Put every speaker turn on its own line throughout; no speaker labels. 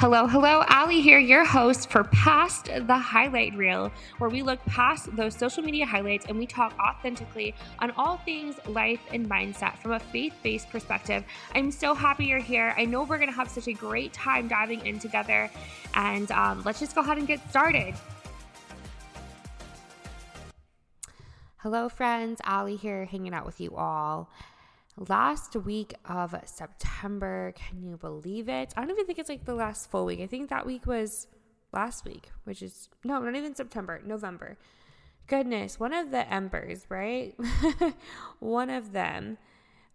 Hello, hello, Ally here, your host for Past the Highlight Reel, where we look past those social media highlights and we talk authentically on all things life and mindset from a faith based perspective. I'm so happy you're here. I know we're going to have such a great time diving in together, and um, let's just go ahead and get started. Hello, friends. Ally here, hanging out with you all last week of September. Can you believe it? I don't even think it's like the last full week. I think that week was last week, which is no, not even September, November. Goodness, one of the embers, right? one of them.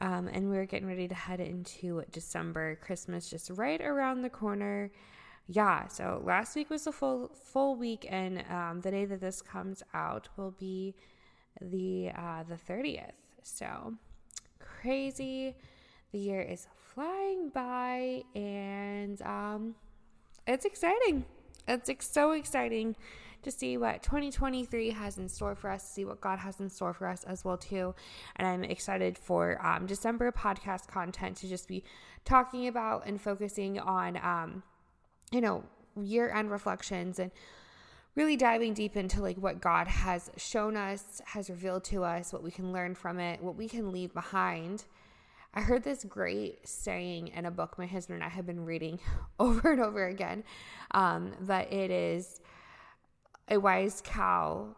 Um, and we are getting ready to head into December. Christmas just right around the corner. Yeah, so last week was a full full week, and um, the day that this comes out will be the uh, the thirtieth. So crazy. The year is flying by, and um, it's exciting. It's so exciting to see what 2023 has in store for us, see what God has in store for us as well too. And I'm excited for um, December podcast content to just be talking about and focusing on, um, you know, year end reflections and really diving deep into like what God has shown us, has revealed to us, what we can learn from it, what we can leave behind. I heard this great saying in a book my husband and I have been reading over and over again. Um, but it is a wise cow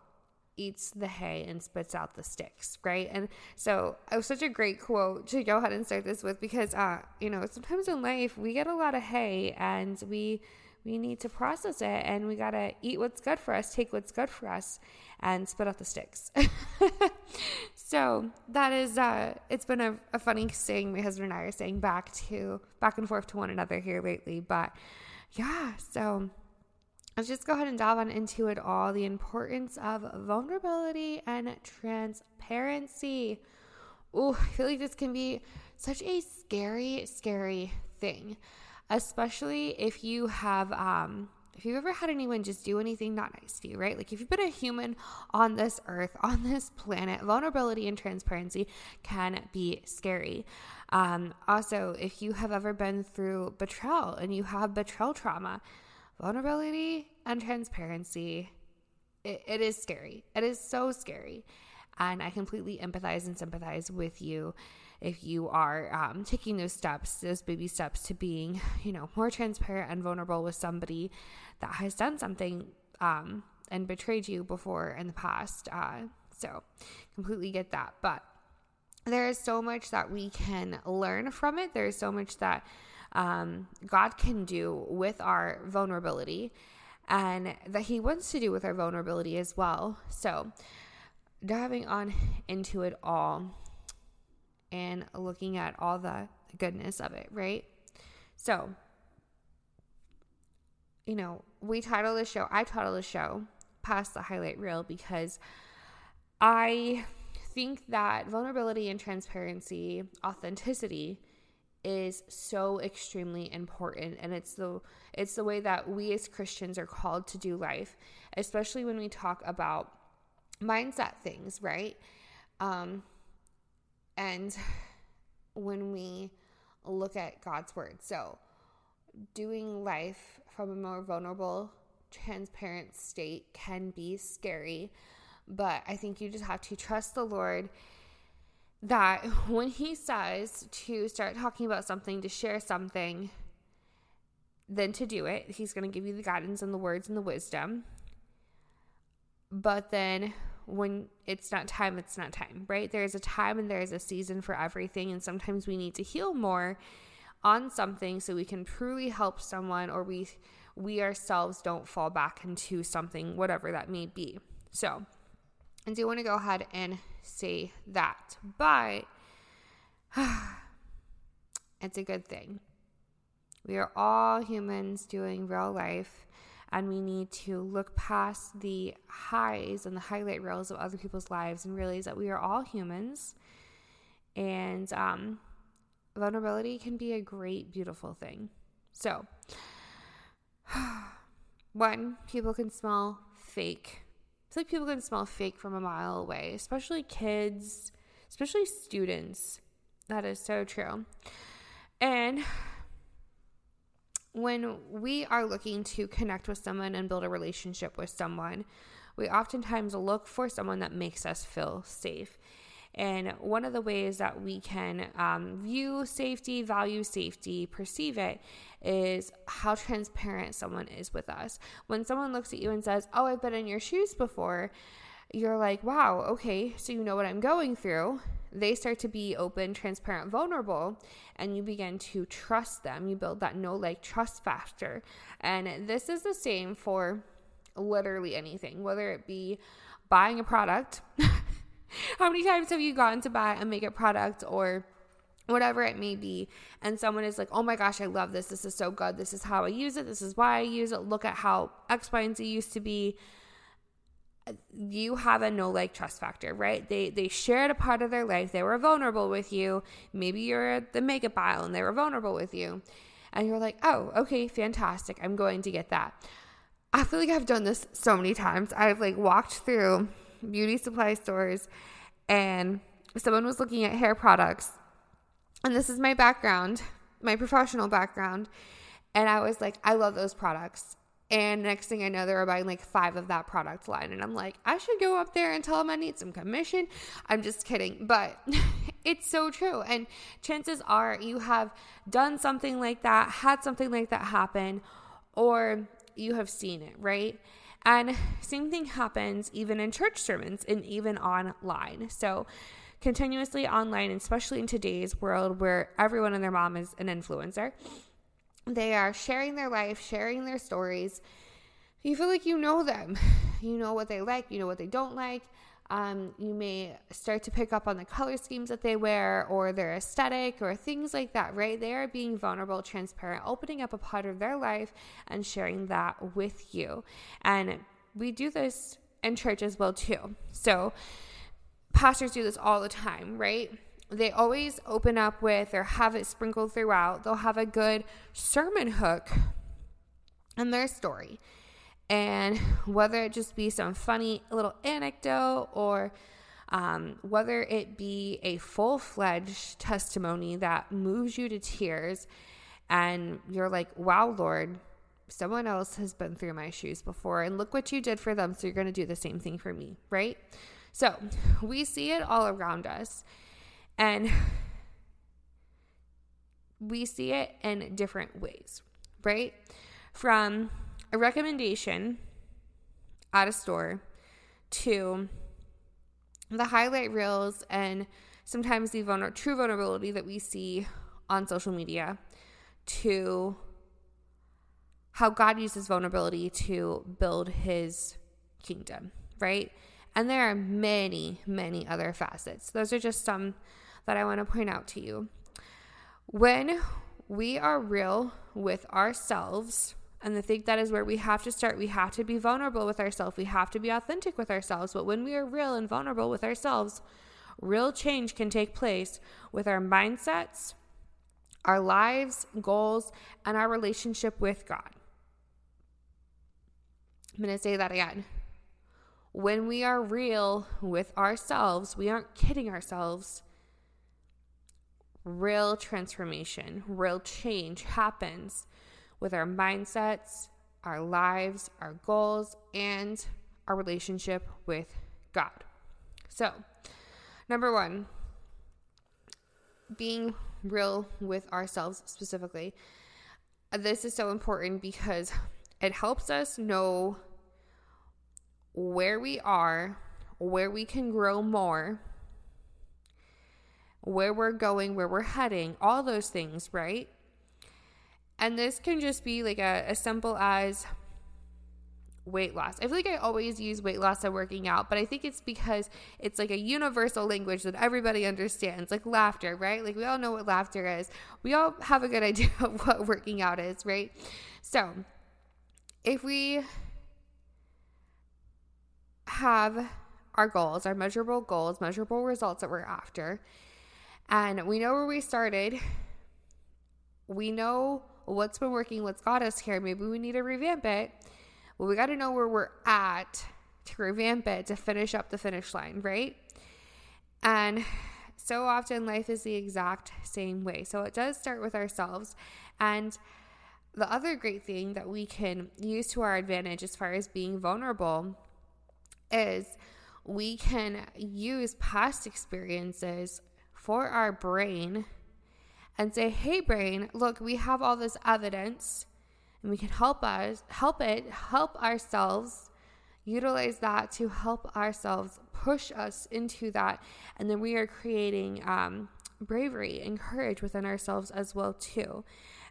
eats the hay and spits out the sticks, right? And so it was such a great quote to go ahead and start this with because, uh, you know, sometimes in life we get a lot of hay and we we need to process it and we got to eat what's good for us, take what's good for us, and spit out the sticks. so that is, uh, it's been a, a funny saying my husband and I are saying back to, back and forth to one another here lately. But yeah, so let's just go ahead and dive on into it all the importance of vulnerability and transparency. Oh, I feel like this can be such a scary, scary thing especially if you have um if you've ever had anyone just do anything not nice to you, right? Like if you've been a human on this earth, on this planet, vulnerability and transparency can be scary. Um, also, if you have ever been through betrayal and you have betrayal trauma, vulnerability and transparency, it, it is scary. It is so scary. And I completely empathize and sympathize with you if you are um, taking those steps, those baby steps to being, you know, more transparent and vulnerable with somebody that has done something um, and betrayed you before in the past. Uh, so, completely get that. But there is so much that we can learn from it. There is so much that um, God can do with our vulnerability and that He wants to do with our vulnerability as well. So, diving on into it all, and looking at all the goodness of it, right? So, you know, we title the show, I title the show Past the Highlight Reel because I think that vulnerability and transparency, authenticity is so extremely important and it's the it's the way that we as Christians are called to do life, especially when we talk about mindset things, right? Um and when we look at God's word. So, doing life from a more vulnerable, transparent state can be scary, but I think you just have to trust the Lord that when He says to start talking about something, to share something, then to do it. He's going to give you the guidance and the words and the wisdom. But then when it's not time, it's not time, right? There's a time and there's a season for everything. And sometimes we need to heal more on something so we can truly help someone or we we ourselves don't fall back into something whatever that may be. So, I do want to go ahead and say that. But it's a good thing. We are all humans doing real life and we need to look past the highs and the highlight reels of other people's lives and realize that we are all humans And um, vulnerability can be a great, beautiful thing. So, one, people can smell fake. It's like people can smell fake from a mile away, especially kids, especially students. That is so true. And when we are looking to connect with someone and build a relationship with someone, we oftentimes look for someone that makes us feel safe. And one of the ways that we can um, view safety, value safety, perceive it is how transparent someone is with us. When someone looks at you and says, Oh, I've been in your shoes before, you're like, Wow, okay, so you know what I'm going through they start to be open, transparent, vulnerable, and you begin to trust them. You build that no like trust factor. And this is the same for literally anything, whether it be buying a product. How many times have you gone to buy a makeup product or whatever it may be, and someone is like, oh my gosh, I love this. This is so good. This is how I use it. This is why I use it. Look at how X, Y, and Z used to be you have a no like trust factor, right? They they shared a part of their life. They were vulnerable with you. Maybe you're at the makeup aisle and they were vulnerable with you. And you're like, "Oh, okay, fantastic. I'm going to get that." I feel like I've done this so many times. I've like walked through beauty supply stores and someone was looking at hair products. And this is my background, my professional background. And I was like, I love those products. And next thing I know, they were buying like five of that product line. And I'm like, I should go up there and tell them I need some commission. I'm just kidding. But it's so true. And chances are you have done something like that, had something like that happen, or you have seen it, right? And same thing happens even in church sermons and even online. So, continuously online, especially in today's world where everyone and their mom is an influencer they are sharing their life, sharing their stories. You feel like you know them. You know what they like, you know what they don't like. Um, you may start to pick up on the color schemes that they wear or their aesthetic or things like that, right? They are being vulnerable, transparent, opening up a part of their life and sharing that with you. And we do this in church as well, too. So, pastors do this all the time, right? They always open up with or have it sprinkled throughout. They'll have a good sermon hook in their story. And whether it just be some funny little anecdote or um, whether it be a full fledged testimony that moves you to tears and you're like, wow, Lord, someone else has been through my shoes before and look what you did for them. So you're going to do the same thing for me, right? So we see it all around us. And we see it in different ways, right? From a recommendation at a store to the highlight reels and sometimes the vulner- true vulnerability that we see on social media to how God uses vulnerability to build his kingdom, right? And there are many, many other facets. Those are just some that I want to point out to you. When we are real with ourselves, and I think that is where we have to start. We have to be vulnerable with ourselves. We have to be authentic with ourselves. But when we are real and vulnerable with ourselves, real change can take place with our mindsets, our lives, goals, and our relationship with God. I'm going to say that again. When we are real with ourselves, we aren't kidding ourselves real transformation, real change happens with our mindsets, our lives, our goals, and our relationship with God. So, number one, being real with ourselves specifically. This is so important because it helps us know where we are, where we can grow more, where we're going, where we're heading, all those things, right? And this can just be like a, as simple as weight loss. I feel like I always use weight loss and working out, but I think it's because it's like a universal language that everybody understands, like laughter, right? Like we all know what laughter is. We all have a good idea of what working out is, right? So if we have our goals, our measurable goals, measurable results that we're after, And we know where we started. We know what's been working, what's got us here. Maybe we need to revamp it. Well, we got to know where we're at to revamp it, to finish up the finish line, right? And so often life is the exact same way. So it does start with ourselves. And the other great thing that we can use to our advantage as far as being vulnerable is we can use past experiences for our brain and say, "Hey brain, look, we have all this evidence and we can help us help it help ourselves utilize that to help ourselves push us into that. And then we are creating um, bravery and courage within ourselves as well too.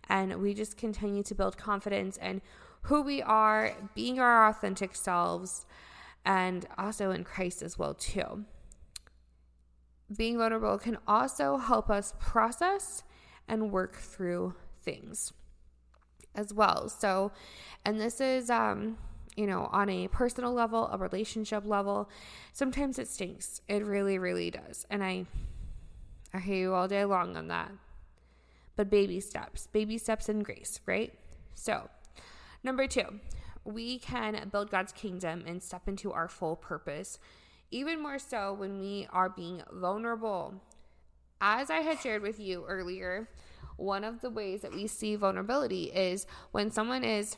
And we just continue to build confidence in who we are being our authentic selves and also in christ as well too being vulnerable can also help us process and work through things as well so and this is um you know, on a personal level, a relationship level, sometimes it stinks. It really, really does. And I I hear you all day long on that. But baby steps, baby steps in grace, right? So, number two, we can build God's kingdom and step into our full purpose, even more so when we are being vulnerable. As I had shared with you earlier, one of the ways that we see vulnerability is when someone is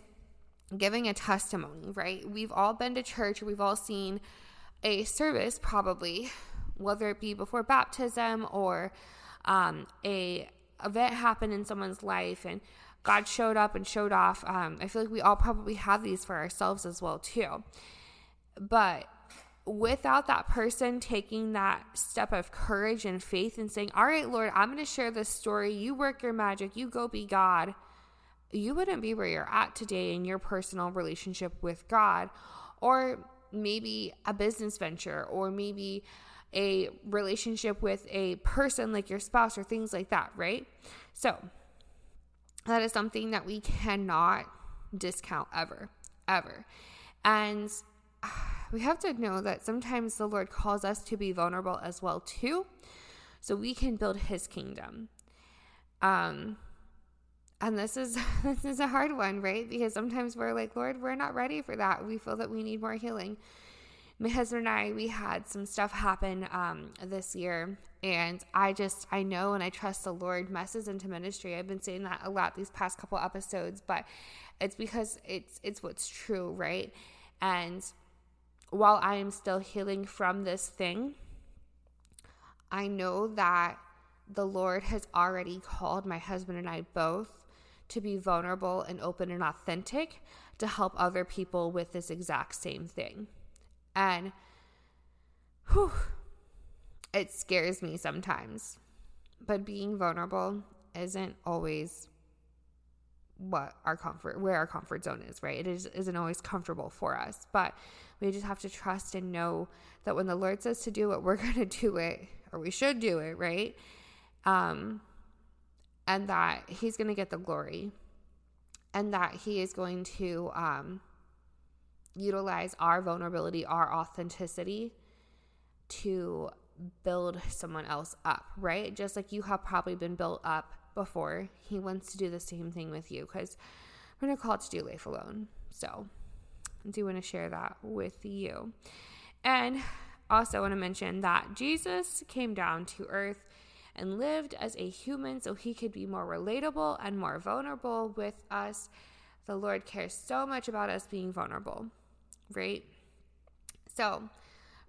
giving a testimony, right? We've all been to church, we've all seen a service probably, whether it be before baptism or um, a event happened in someone's life and God showed up and showed off. Um, I feel like we all probably have these for ourselves as well too. But without that person taking that step of courage and faith and saying, "All right, Lord, I'm going to share this story. You work your magic. You go be God." you wouldn't be where you're at today in your personal relationship with God, or maybe a business venture, or maybe a relationship with a person like your spouse, or things like that, right? So, that is something that we cannot discount ever, ever. And we have to know that sometimes the Lord calls us to be vulnerable as well too, so we can build his kingdom. Um and this is this is a hard one, right? Because sometimes we're like, Lord, we're not ready for that. We feel that we need more healing. My husband and I, we had some stuff happen um, this year, and I just I know and I trust the Lord messes into ministry. I've been saying that a lot these past couple episodes, but it's because it's it's what's true, right? And while I am still healing from this thing, I know that the Lord has already called my husband and I both to be vulnerable and open and authentic to help other people with this exact same thing. And whew, it scares me sometimes. But being vulnerable isn't always what our comfort where our comfort zone is, right? It is, isn't always comfortable for us. But we just have to trust and know that when the Lord says to do it, we're gonna do it, or we should do it, right? Um and that he's going to get the glory and that he is going to um, utilize our vulnerability, our authenticity to build someone else up, right? Just like you have probably been built up before, he wants to do the same thing with you because we're not called to do life alone. So I do want to share that with you. And also want to mention that Jesus came down to earth and lived as a human so he could be more relatable and more vulnerable with us. The Lord cares so much about us being vulnerable, right? So,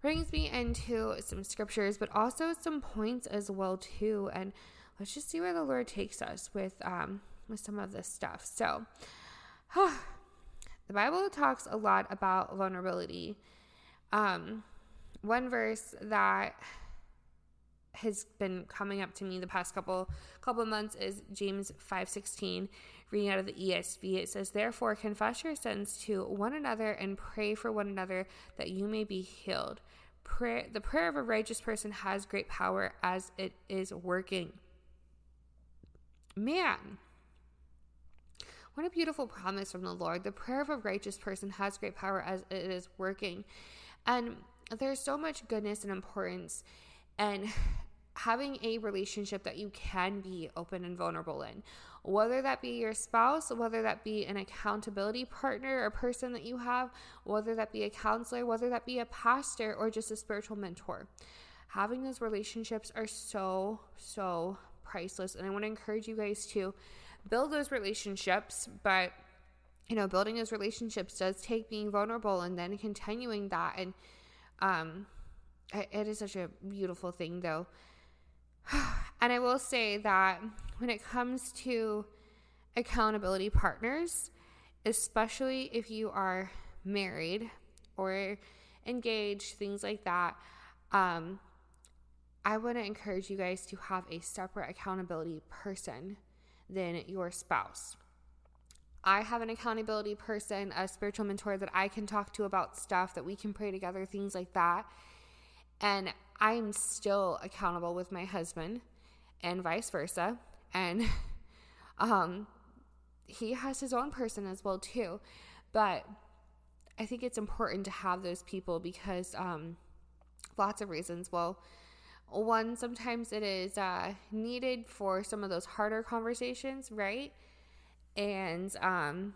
brings me into some scriptures, but also some points as well too. And let's just see where the Lord takes us with um with some of this stuff. So, the Bible talks a lot about vulnerability. Um, one verse that has been coming up to me the past couple couple months is James 5:16 reading out of the ESV it says therefore confess your sins to one another and pray for one another that you may be healed. Prayer the prayer of a righteous person has great power as it is working. Man what a beautiful promise from the Lord. The prayer of a righteous person has great power as it is working. And there's so much goodness and importance and having a relationship that you can be open and vulnerable in, whether that be your spouse, whether that be an accountability partner or person that you have, whether that be a counselor, whether that be a pastor or just a spiritual mentor. Having those relationships are so, so priceless. And I want to encourage you guys to build those relationships, but you know, building those relationships does take being vulnerable and then continuing that. And um, it is such a beautiful thing, though. And I will say that when it comes to accountability partners, especially if you are married or engaged, things like that, um, I want to encourage you guys to have a separate accountability person than your spouse. I have an accountability person, a spiritual mentor that I can talk to about stuff that we can pray together, things like that. And I am still accountable with my husband and vice versa. And um, he has his own person as well too. But I think it's important to have those people because um, lots of reasons. Well, one sometimes it is uh, needed for some of those harder conversations, right? And um,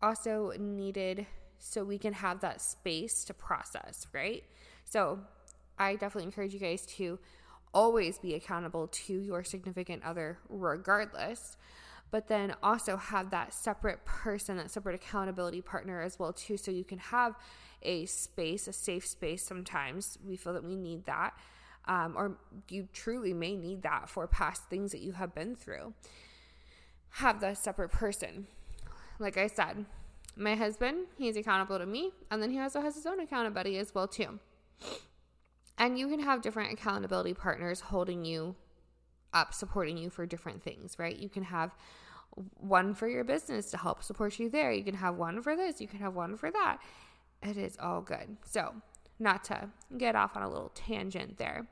also needed so we can have that space to process, right? So I definitely encourage you guys to always be accountable to your significant other, regardless. But then also have that separate person, that separate accountability partner as well too, so you can have a space, a safe space. Sometimes we feel that we need that, um, or you truly may need that for past things that you have been through. Have that separate person. Like I said, my husband, he's accountable to me, and then he also has his own accountability as well too. And you can have different accountability partners holding you up, supporting you for different things, right? You can have one for your business to help support you there. You can have one for this, you can have one for that. It is all good. So, not to get off on a little tangent there,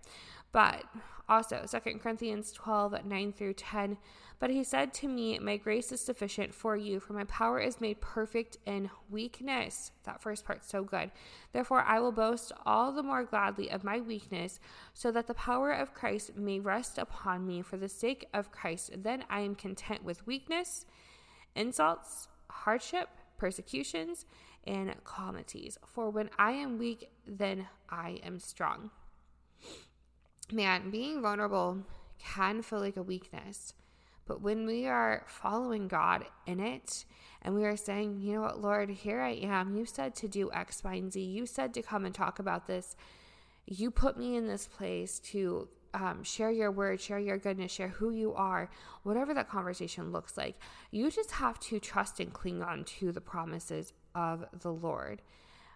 but also 2 Corinthians 12, 9 through 10 but he said to me, My grace is sufficient for you, for my power is made perfect in weakness. That first part's so good. Therefore, I will boast all the more gladly of my weakness, so that the power of Christ may rest upon me for the sake of Christ. Then I am content with weakness, insults, hardship, persecutions, and calamities. For when I am weak, then I am strong. Man, being vulnerable can feel like a weakness. But when we are following God in it and we are saying, you know what, Lord, here I am. You said to do X, Y, and Z. You said to come and talk about this. You put me in this place to um, share your word, share your goodness, share who you are, whatever that conversation looks like. You just have to trust and cling on to the promises of the Lord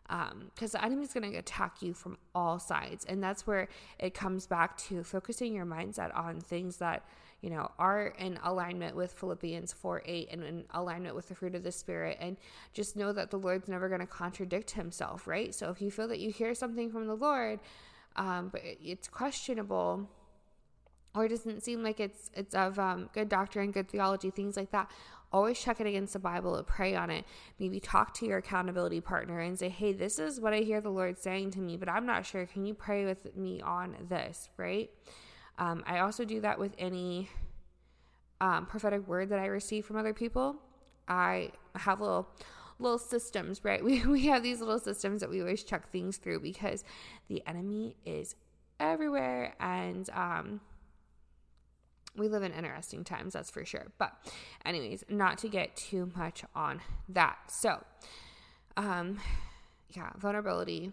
because um, the enemy's going to attack you from all sides. And that's where it comes back to focusing your mindset on things that you know, are in alignment with Philippians 4 8 and in alignment with the fruit of the Spirit. And just know that the Lord's never going to contradict himself, right? So if you feel that you hear something from the Lord, um, but it's questionable, or it doesn't seem like it's it's of um, good doctrine, good theology, things like that. Always check it against the Bible and pray on it. Maybe talk to your accountability partner and say, "Hey, this is what I hear the Lord saying to me, but I'm not sure. Can you pray with me on this?" Right? Um, I also do that with any um, prophetic word that I receive from other people. I have little little systems, right? We we have these little systems that we always check things through because the enemy is everywhere and um we live in interesting times, that's for sure. But anyways, not to get too much on that. So, um yeah, vulnerability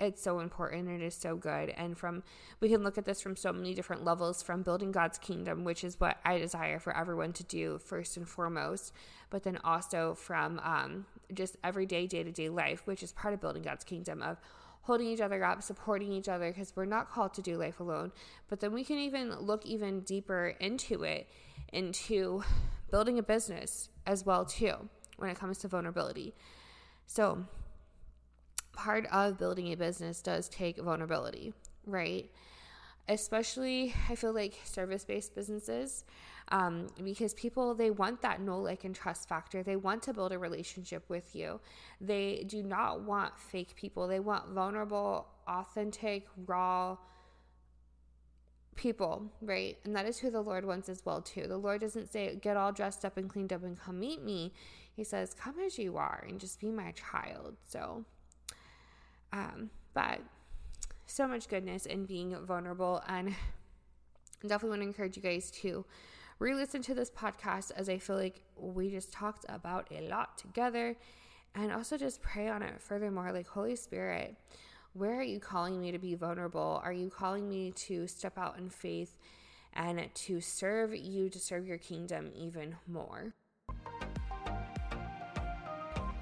it's so important it is so good and from we can look at this from so many different levels from building god's kingdom which is what i desire for everyone to do first and foremost but then also from um, just everyday day-to-day life which is part of building god's kingdom of holding each other up supporting each other because we're not called to do life alone but then we can even look even deeper into it into building a business as well too when it comes to vulnerability so part of building a business does take vulnerability, right? Especially I feel like service based businesses. Um, because people they want that know like and trust factor they want to build a relationship with you they do not want fake people they want vulnerable authentic raw people, right? And that is who the Lord wants as well too. The Lord doesn't say get all dressed up and cleaned up and come meet me. He says come as you are and just be my child. So um but so much goodness in being vulnerable and definitely want to encourage you guys to re-listen to this podcast as I feel like we just talked about a lot together and also just pray on it furthermore like Holy Spirit where are you calling me to be vulnerable? Are you calling me to step out in faith and to serve you, to serve your kingdom even more?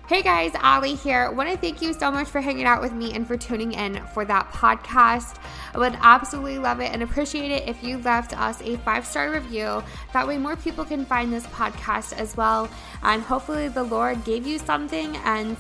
Hey guys, Ally here. I want to thank you so much for hanging out with me and for tuning in for that podcast. I would absolutely love it and appreciate it if you left us a five star review. That way, more people can find this podcast as well. And hopefully, the Lord gave you something and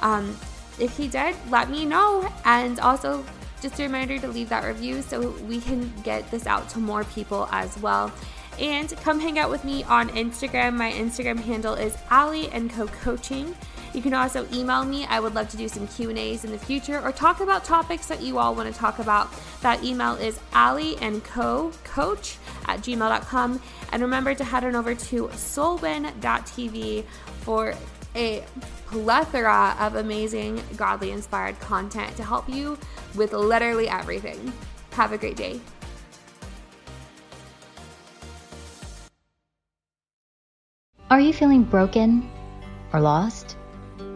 um, if he did, let me know. And also, just a reminder to leave that review so we can get this out to more people as well. And come hang out with me on Instagram. My Instagram handle is Ally and Co Coaching. You can also email me. I would love to do some Q&As in the future or talk about topics that you all want to talk about. That email is Ally and Co Coach at gmail.com. And remember to head on over to solwin.tv for a plethora of amazing, godly inspired content to help you with literally everything. Have a great day.
Are you feeling broken or lost?